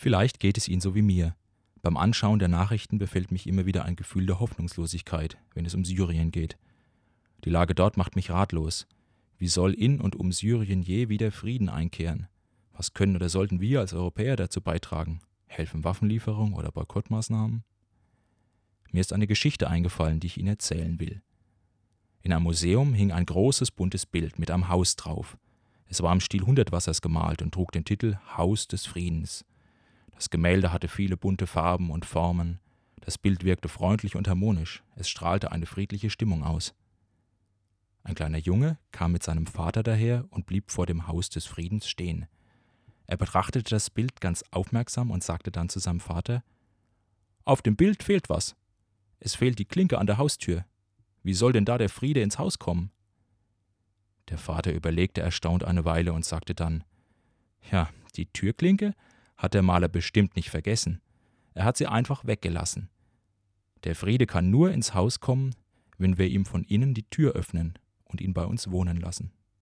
Vielleicht geht es Ihnen so wie mir. Beim Anschauen der Nachrichten befällt mich immer wieder ein Gefühl der Hoffnungslosigkeit, wenn es um Syrien geht. Die Lage dort macht mich ratlos. Wie soll in und um Syrien je wieder Frieden einkehren? Was können oder sollten wir als Europäer dazu beitragen? Helfen Waffenlieferungen oder Boykottmaßnahmen? Mir ist eine Geschichte eingefallen, die ich Ihnen erzählen will. In einem Museum hing ein großes buntes Bild mit einem Haus drauf. Es war im Stil Hundertwassers gemalt und trug den Titel Haus des Friedens. Das Gemälde hatte viele bunte Farben und Formen. Das Bild wirkte freundlich und harmonisch. Es strahlte eine friedliche Stimmung aus. Ein kleiner Junge kam mit seinem Vater daher und blieb vor dem Haus des Friedens stehen. Er betrachtete das Bild ganz aufmerksam und sagte dann zu seinem Vater Auf dem Bild fehlt was. Es fehlt die Klinke an der Haustür. Wie soll denn da der Friede ins Haus kommen? Der Vater überlegte erstaunt eine Weile und sagte dann Ja, die Türklinke hat der Maler bestimmt nicht vergessen. Er hat sie einfach weggelassen. Der Friede kann nur ins Haus kommen, wenn wir ihm von innen die Tür öffnen und ihn bei uns wohnen lassen.